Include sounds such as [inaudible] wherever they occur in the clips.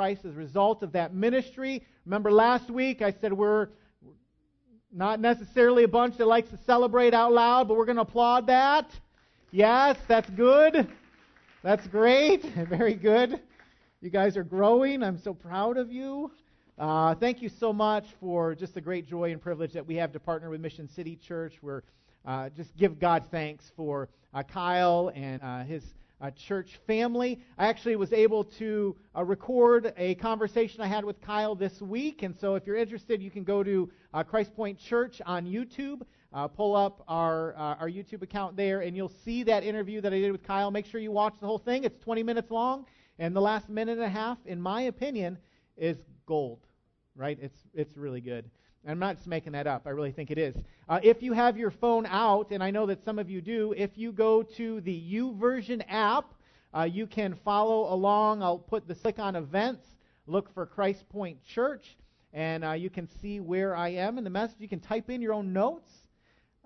Christ as a result of that ministry. Remember last week I said we're not necessarily a bunch that likes to celebrate out loud, but we're going to applaud that. Yes, that's good. That's great. [laughs] Very good. You guys are growing. I'm so proud of you. Uh, thank you so much for just the great joy and privilege that we have to partner with Mission City Church. We're uh, just give God thanks for uh, Kyle and uh, his uh, church family. I actually was able to uh, record a conversation I had with Kyle this week, and so if you're interested, you can go to uh, Christ Point Church on YouTube. Uh, pull up our uh, our YouTube account there, and you'll see that interview that I did with Kyle. Make sure you watch the whole thing. It's 20 minutes long, and the last minute and a half, in my opinion, is gold. Right? It's it's really good. I'm not just making that up. I really think it is. Uh, if you have your phone out, and I know that some of you do, if you go to the YouVersion app, uh, you can follow along. I'll put the click on events, look for Christ Point Church, and uh, you can see where I am in the message. You can type in your own notes.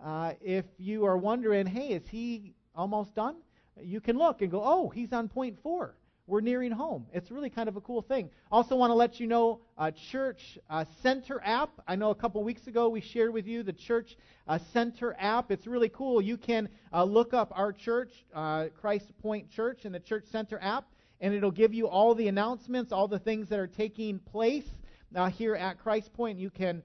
Uh, if you are wondering, hey, is he almost done? You can look and go, oh, he's on point four we're nearing home. It's really kind of a cool thing. Also, want to let you know uh, Church uh, Center app. I know a couple weeks ago we shared with you the Church uh, Center app. It's really cool. You can uh, look up our church, uh, Christ Point Church, in the Church Center app, and it'll give you all the announcements, all the things that are taking place uh, here at Christ Point. You can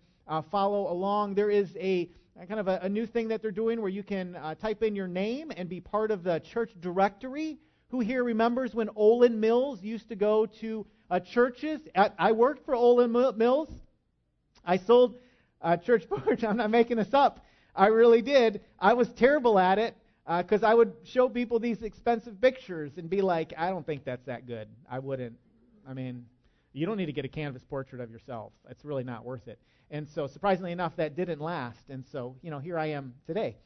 follow along. There is a kind of a, a, new thing that they're doing where you can type in your name and be part of the church directory who here remembers when Olan Mills used to go to uh, churches? I, I, worked for Olan Mills. I sold uh, church boards. [laughs] I'm not making this up. I really did. I was terrible at it because uh, I would show people these expensive pictures and be like, I don't think that's that good. I wouldn't. I mean, you don't need to get a canvas portrait of yourself. It's really not worth it. And so, surprisingly enough, that didn't last. And so, you know, here I am today.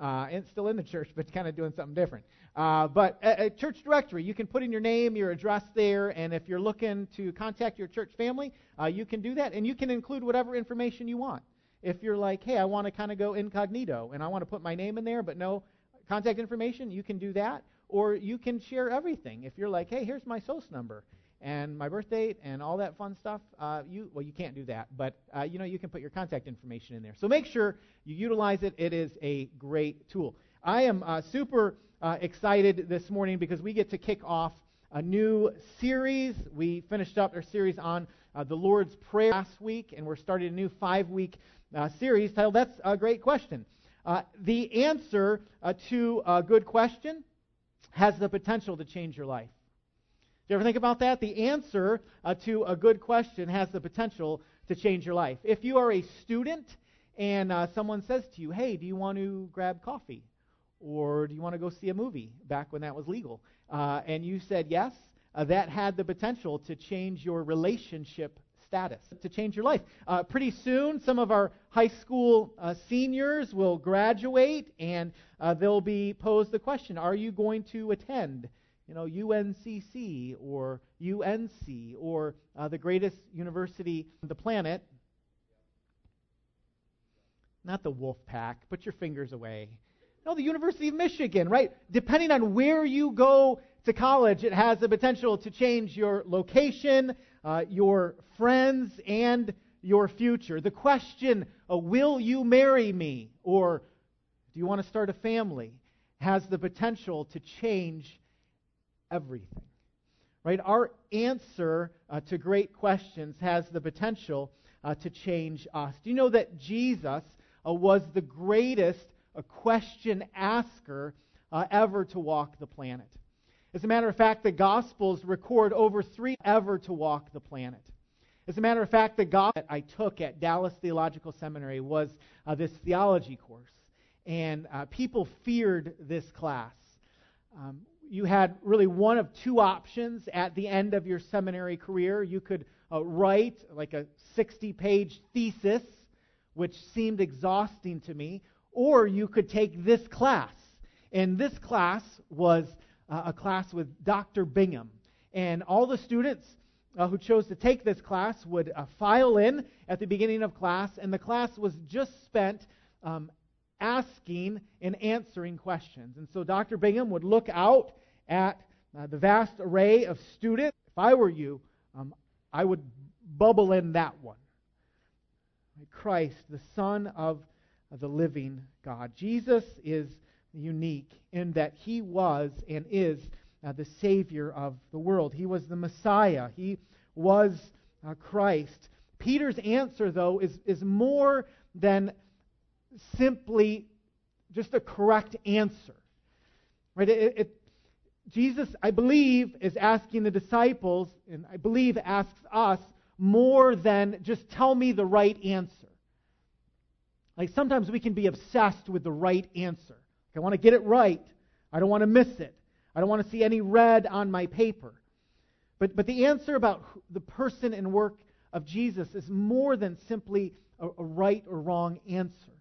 Uh, and still in the church, [laughs] but kind of doing something different. Uh, but a, a, church directory, you can put in your name, your address there, and if you're looking to contact your church family, uh, you can do that, and you can include whatever information you want. If you're like, hey, I want to kind of go incognito, and I want to put my name in there, but no contact information, you can do that. Or you can share everything. If you're like, hey, here's my SOS number and my birth date and all that fun stuff, uh, you well, you can't do that, but uh, you know you can put your contact information in there. So make sure you utilize it. It is a great tool. I am uh, super uh, excited this morning because we get to kick off a new series. We finished up our series on uh, the Lord's Prayer last week, and we're starting a new five week uh, series titled That's a Great Question. Uh, the answer uh, to a good question has the potential to change your life. Do you ever think about that? The answer uh, to a good question has the potential to change your life. If you are a student and someone says to you, Hey, do you want to grab coffee? Or do you want to go see a movie back when that was legal? Uh, and you said yes, uh, that had the potential to change your relationship status, to change your life. Uh, pretty soon, some of our high school uh, seniors will graduate and uh, they'll be posed the question Are you going to attend? You know, UNCC or UNC or uh, the greatest university on the planet. Not the Wolf Pack. Put your fingers away. No, the University of Michigan, right? Depending on where you go to college, it has the potential to change your location, uh, your friends, and your future. The question, uh, will you marry me? Or do you want to start a family? has the potential to change everything. Right? Our answer uh, to great questions has the potential uh, to change us. Do you know that Jesus uh, was the greatest a question asker uh, ever to walk the planet. As a matter of fact, the Gospels record over three ever to walk the planet. As a matter of fact, the gospel that I took at Dallas Theological Seminary was uh, this theology course, and uh, people feared this class. Um, you had really one of two options at the end of your seminary career. You could uh, write like a 60 page thesis, which seemed exhausting to me, or you could take this class. And this class was uh, a class with Dr. Bingham. And all the students uh, who chose to take this class would uh, file in at the beginning of class, and the class was just spent um, asking and answering questions. And so Dr. Bingham would look out at uh, the vast array of students. If I were you, um, I would bubble in that one. Christ, the Son of the living God. Jesus is unique in that he was and is uh, the Savior of the world. He was the Messiah. He was uh, Christ. Peter's answer, though, is, is more than simply just a correct answer. Right? It, it, Jesus, I believe, is asking the disciples, and I believe asks us, more than just tell me the right answer. Like sometimes we can be obsessed with the right answer. I want to get it right. I don't want to miss it. I don't want to see any red on my paper. But, but the answer about the person and work of Jesus is more than simply a, a right or wrong answer.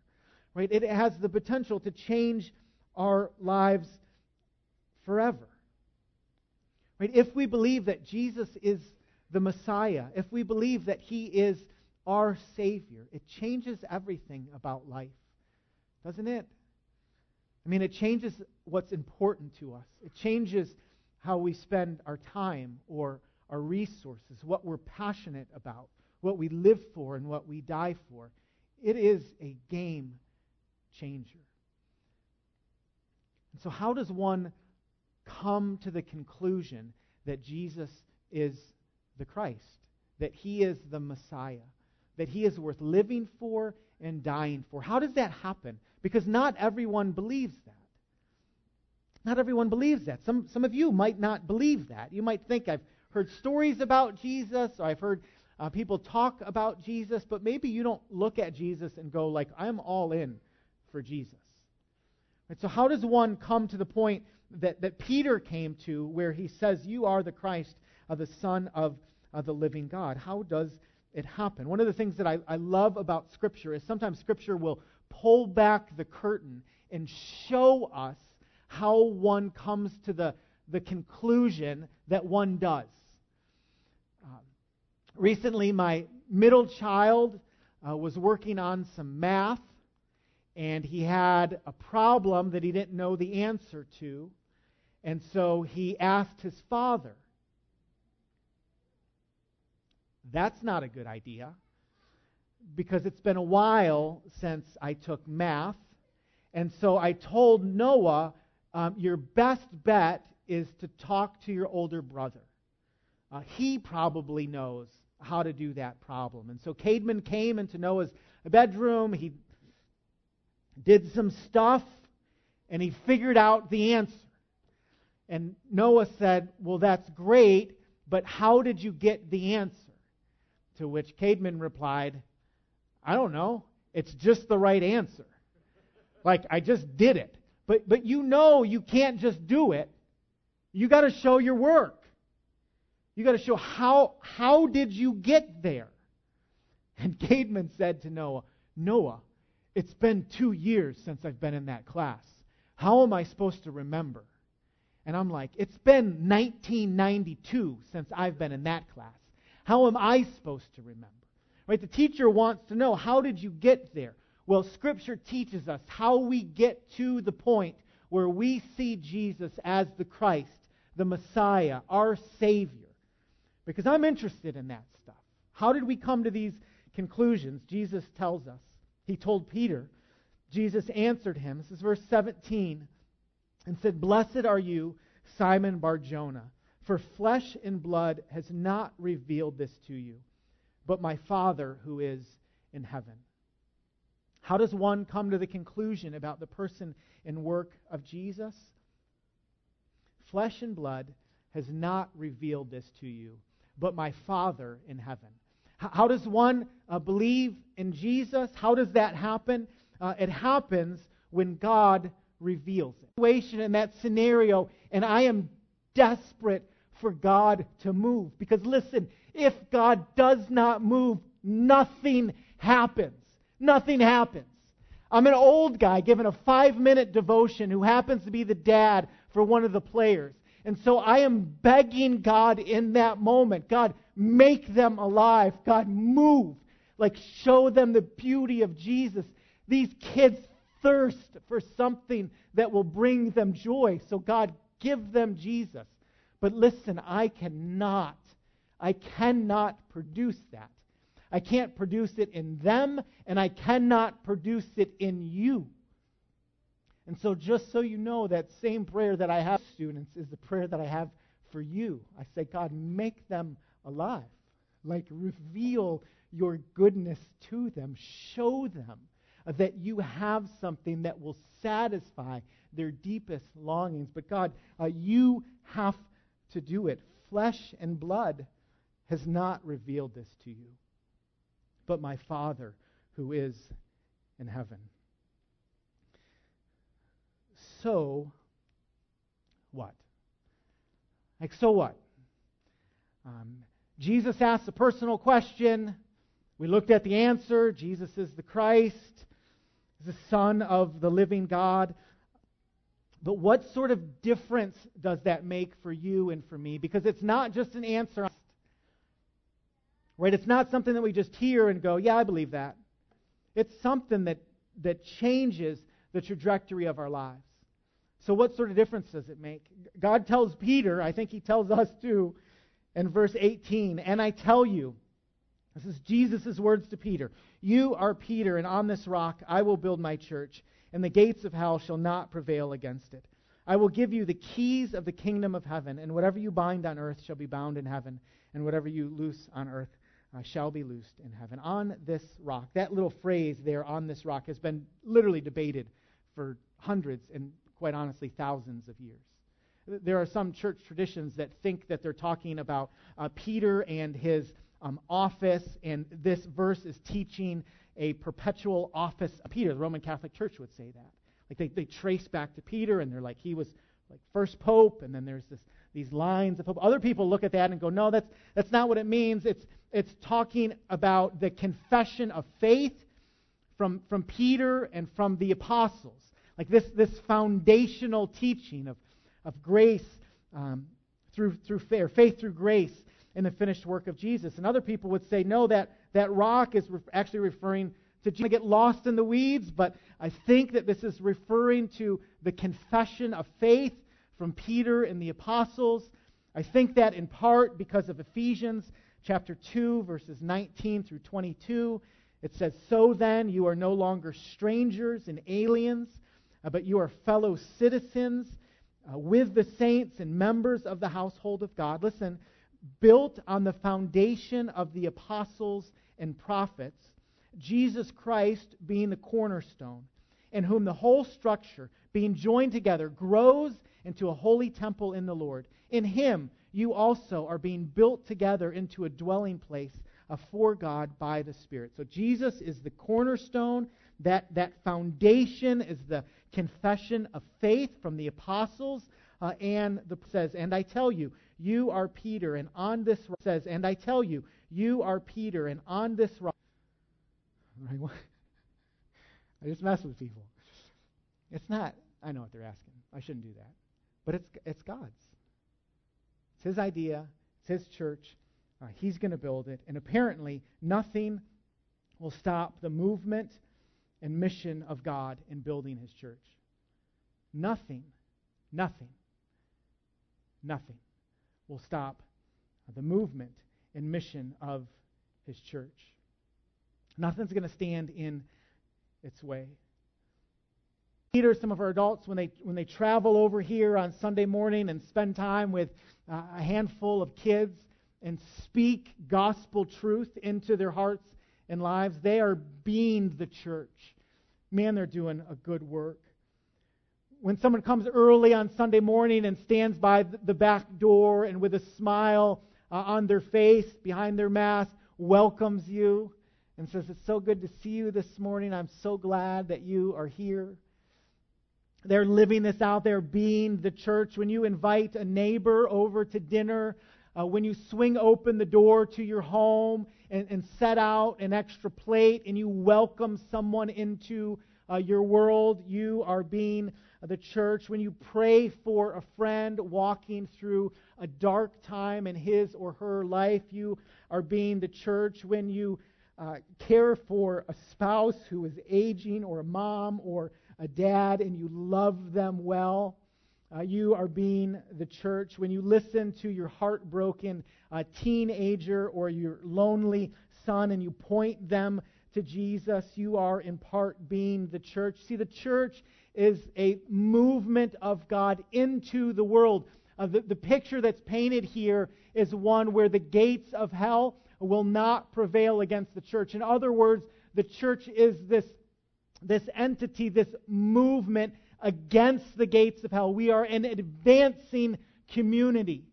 Right? It has the potential to change our lives forever. Right? If we believe that Jesus is the Messiah, if we believe that he is our Savior, it changes everything about life, doesn't it? I mean, it changes what's important to us. It changes how we spend our time or our resources, what we're passionate about, what we live for, and what we die for. It is a game changer. And so, how does one come to the conclusion that Jesus is the Christ, that he is the Messiah, that he is worth living for and dying for? How does that happen? Because not everyone believes that. Not everyone believes that. Some, some of you might not believe that. You might think, I've heard stories about Jesus, or I've heard uh, people talk about Jesus, but maybe you don't look at Jesus and go, like, I'm all in for Jesus. Right, so, how does one come to the point that, that Peter came to where he says, You are the Christ, uh, the Son of uh, the living God? How does it happen? One of the things that I, I love about Scripture is sometimes Scripture will pull back the curtain and show us how one comes to the, the conclusion that one does. Um, recently, my middle child uh, was working on some math, and he had a problem that he didn't know the answer to. And so he asked his father. That's not a good idea because it's been a while since I took math. And so I told Noah, um, your best bet is to talk to your older brother. Uh, he probably knows how to do that problem. And so Cademan came into Noah's bedroom. He did some stuff, and he figured out the answer. And Noah said, Well, that's great, but how did you get the answer? To which Cademan replied, I don't know. It's just the right answer. Like, I just did it. But, but you know you can't just do it. You got to show your work. You got to show how, how did you get there? And Cademan said to Noah, Noah, it's been two years since I've been in that class. How am I supposed to remember? And I'm like, it's been 1992 since I've been in that class. How am I supposed to remember? Right? The teacher wants to know, how did you get there? Well, Scripture teaches us how we get to the point where we see Jesus as the Christ, the Messiah, our Savior. Because I'm interested in that stuff. How did we come to these conclusions? Jesus tells us. He told Peter. Jesus answered him. This is verse 17 and said, Blessed are you, Simon Barjona, for flesh and blood has not revealed this to you, but my Father who is in heaven. How does one come to the conclusion about the person and work of Jesus? Flesh and blood has not revealed this to you, but my Father in heaven. How does one uh, believe in Jesus? How does that happen? Uh, it happens when God reveals it. Situation in that scenario, and I am desperate for God to move. Because listen, if God does not move, nothing happens. Nothing happens. I'm an old guy given a five minute devotion who happens to be the dad for one of the players. And so I am begging God in that moment God, make them alive. God, move. Like, show them the beauty of Jesus. These kids thirst for something that will bring them joy. So, God, give them Jesus. But listen, I cannot, I cannot produce that. I can't produce it in them, and I cannot produce it in you. And so, just so you know, that same prayer that I have students is the prayer that I have for you. I say, God, make them alive. Like, reveal your goodness to them. Show them that you have something that will satisfy their deepest longings. But, God, uh, you have to do it. Flesh and blood has not revealed this to you, but my Father who is in heaven. So, what? Like, so what? Um, Jesus asks a personal question. We looked at the answer. Jesus is the Christ, is the Son of the living God. But what sort of difference does that make for you and for me? Because it's not just an answer. Right? It's not something that we just hear and go, yeah, I believe that. It's something that, that changes the trajectory of our lives. So, what sort of difference does it make? God tells Peter, I think he tells us too, in verse 18, and I tell you, this is Jesus' words to Peter, you are Peter, and on this rock I will build my church, and the gates of hell shall not prevail against it. I will give you the keys of the kingdom of heaven, and whatever you bind on earth shall be bound in heaven, and whatever you loose on earth uh, shall be loosed in heaven. On this rock, that little phrase there, on this rock, has been literally debated for hundreds and quite honestly, thousands of years. There are some church traditions that think that they're talking about uh, Peter and his um, office, and this verse is teaching a perpetual office of Peter. The Roman Catholic Church would say that. Like they, they trace back to Peter, and they're like, he was like first pope, and then there's this, these lines of pope. Other people look at that and go, no, that's, that's not what it means. It's, it's talking about the confession of faith from, from Peter and from the apostles. Like this, this foundational teaching of, of grace um, through, through faith, faith through grace in the finished work of Jesus. And other people would say, no, that, that rock is re- actually referring to Jesus. I get lost in the weeds, but I think that this is referring to the confession of faith from Peter and the apostles. I think that in part because of Ephesians chapter 2, verses 19 through 22. It says, So then, you are no longer strangers and aliens uh, but you are fellow citizens uh, with the saints and members of the household of God. Listen, built on the foundation of the apostles and prophets, Jesus Christ being the cornerstone, in whom the whole structure, being joined together, grows into a holy temple in the Lord. In him, you also are being built together into a dwelling place for God by the Spirit. So Jesus is the cornerstone. That, that foundation is the confession of faith from the apostles. Uh, and the says, and I tell you, you are Peter, and on this rock says, and I tell you, you are Peter, and on this rock. [laughs] I just mess with people. It's not. I know what they're asking. I shouldn't do that, but it's it's God's. It's His idea. It's His church. Uh, he's going to build it, and apparently nothing will stop the movement and mission of God in building his church. Nothing, nothing, nothing will stop the movement and mission of his church. Nothing's going to stand in its way. Peter, some of our adults, when they when they travel over here on Sunday morning and spend time with uh, a handful of kids and speak gospel truth into their hearts and lives, they are being the church. Man, they're doing a good work. When someone comes early on Sunday morning and stands by the back door and with a smile uh, on their face, behind their mask, welcomes you and says, It's so good to see you this morning. I'm so glad that you are here. They're living this out. They're being the church. When you invite a neighbor over to dinner, uh, when you swing open the door to your home and, and set out an extra plate and you welcome someone into uh, your world, you are being the church. When you pray for a friend walking through a dark time in his or her life, you are being the church. When you uh, care for a spouse who is aging or a mom or a dad and you love them well, uh, you are being the church. When you listen to your heartbroken uh, teenager or your lonely son and you point them to Jesus, you are in part being the church. See, the church is a movement of God into the world. Uh, the, the picture that's painted here is one where the gates of hell will not prevail against the church. In other words, the church is this, this entity, this movement against the gates of hell. We are an advancing community.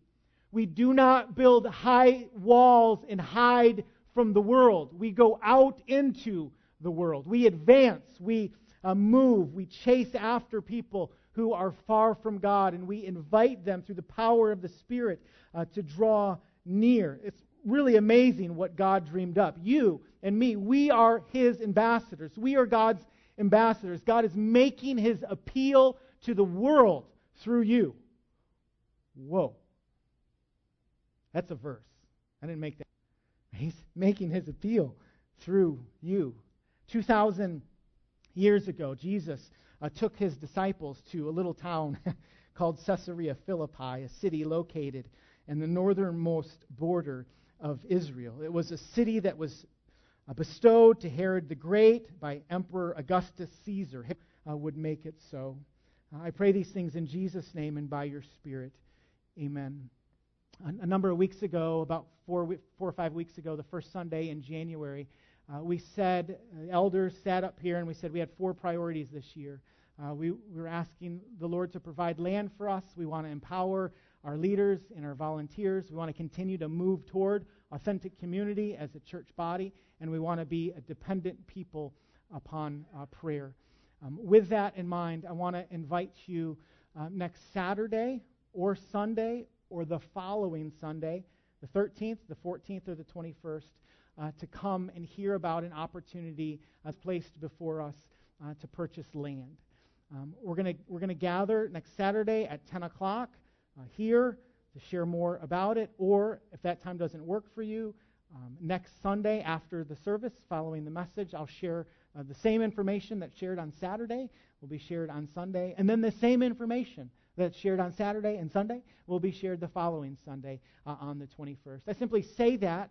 We do not build high walls and hide from the world. We go out into the world. We advance. We uh, move. We chase after people who are far from God, and we invite them through the power of the Spirit uh, to draw near. It's really amazing what God dreamed up. You and me, we are His ambassadors. We are God's ambassadors. God is making His appeal to the world through you. Whoa. That's a verse. I didn't make that. He's making His appeal through you. 2,000 years ago, Jesus uh, took his disciples to a little town [laughs] called Caesarea Philippi, a city located in the northernmost border of Israel. It was a city that was uh, bestowed to Herod the Great by Emperor Augustus Caesar. Uh, would make it so. I pray these things in Jesus' name and by your Spirit. Amen. A, number of weeks ago, about four, four or five weeks ago, the first Sunday in January, uh, we said, uh, elders sat up here and we said we had four priorities this year. Uh, we, we were asking the Lord to provide land for us. We want to empower our leaders and our volunteers. We want to continue to move toward authentic community as a church body, and we want to be a dependent people upon uh, prayer. Um, with that in mind, I want to invite you uh, next Saturday or Sunday or the following Sunday, the 13th, the 14th, or the 21st, uh, to come and hear about an opportunity as placed before us uh, to purchase land. Um, we're going we're gonna gather next Saturday at 10 o'clock uh, here to share more about it, or if that time doesn't work for you, um, next Sunday after the service, following the message, I'll share uh, the same information that's shared on Saturday will be shared on Sunday, and then the same information that's shared on Saturday and Sunday will be shared the following Sunday uh, on the 21st. I simply say that